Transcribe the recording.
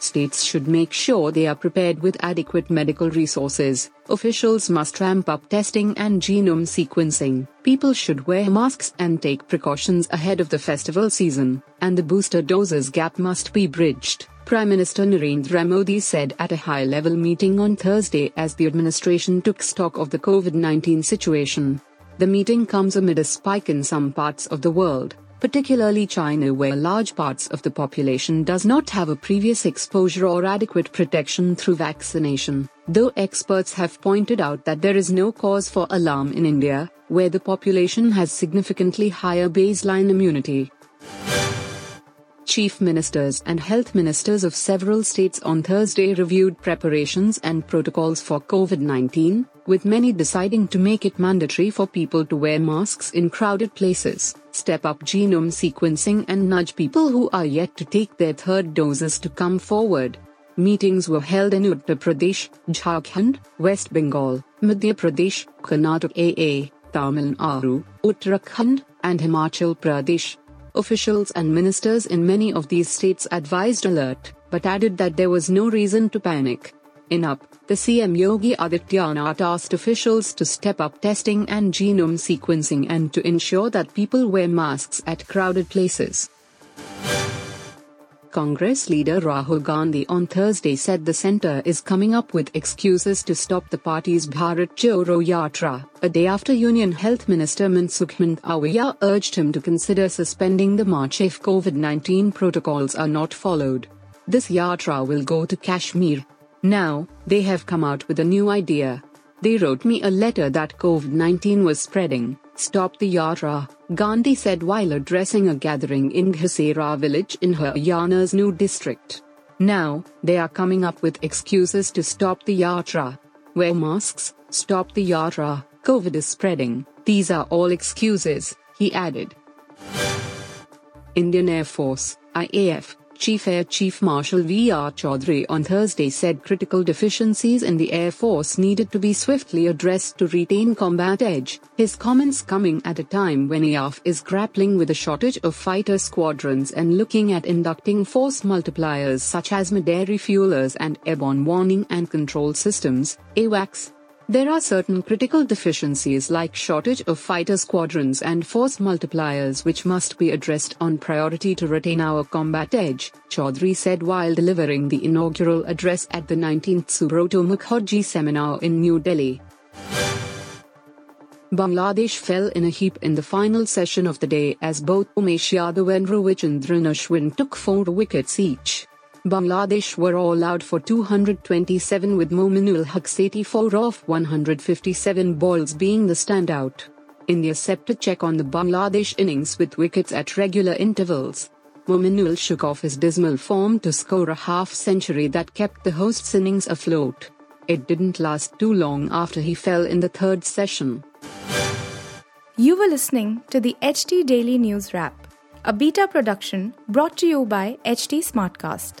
States should make sure they are prepared with adequate medical resources. Officials must ramp up testing and genome sequencing. People should wear masks and take precautions ahead of the festival season, and the booster doses gap must be bridged. Prime Minister Narendra Modi said at a high level meeting on Thursday as the administration took stock of the COVID 19 situation. The meeting comes amid a spike in some parts of the world, particularly China, where large parts of the population does not have a previous exposure or adequate protection through vaccination. Though experts have pointed out that there is no cause for alarm in India, where the population has significantly higher baseline immunity. Chief ministers and health ministers of several states on Thursday reviewed preparations and protocols for COVID 19, with many deciding to make it mandatory for people to wear masks in crowded places, step up genome sequencing, and nudge people who are yet to take their third doses to come forward. Meetings were held in Uttar Pradesh, Jharkhand, West Bengal, Madhya Pradesh, Karnataka, Tamil Nadu, Uttarakhand, and Himachal Pradesh. Officials and ministers in many of these states advised alert, but added that there was no reason to panic. In up, the CM Yogi Adityanath asked officials to step up testing and genome sequencing and to ensure that people wear masks at crowded places. Congress leader Rahul Gandhi on Thursday said the centre is coming up with excuses to stop the party's Bharat Jodo Yatra, a day after Union Health Minister Mansukh Mandaviya urged him to consider suspending the march if COVID 19 protocols are not followed. This yatra will go to Kashmir. Now, they have come out with a Nuh idea. They wrote me a letter that COVID 19 was spreading. Stop the yatra, Gandhi said while addressing a gathering in Ghasera village in Haryana's new district. Now, they are coming up with excuses to stop the yatra. Wear masks, stop the yatra, COVID is spreading, these are all excuses, he added. Indian Air Force, IAF, Chief Air Chief Marshal V.R. Chaudhary on Thursday said critical deficiencies in the Air Force needed to be swiftly addressed to retain combat edge, his comments coming at a time when IAF is grappling with a shortage of fighter squadrons and looking at inducting force multipliers such as mid-air refuelers and airborne warning and control systems, AWACS, there are certain critical deficiencies like shortage of fighter squadrons and force multipliers which must be addressed on priority to retain our combat edge, Chaudhary said while delivering the inaugural address at the 19th Subrata Mukherjee seminar in New Delhi. Bangladesh fell in a heap in the final session of the day as both Umesh Yadav and Ravichandran Ashwin took four wickets each. Bangladesh were all out for 227 with Mominul Haque's 84 off 157 balls being the standout. India set a check on the Bangladesh innings with wickets at regular intervals. Mominul shook off his dismal form to score a half century that kept the hosts' innings afloat. It didn't last too long after he fell in the third session. You were listening to the HT Daily News Wrap, a beta production brought to you by HT Smartcast.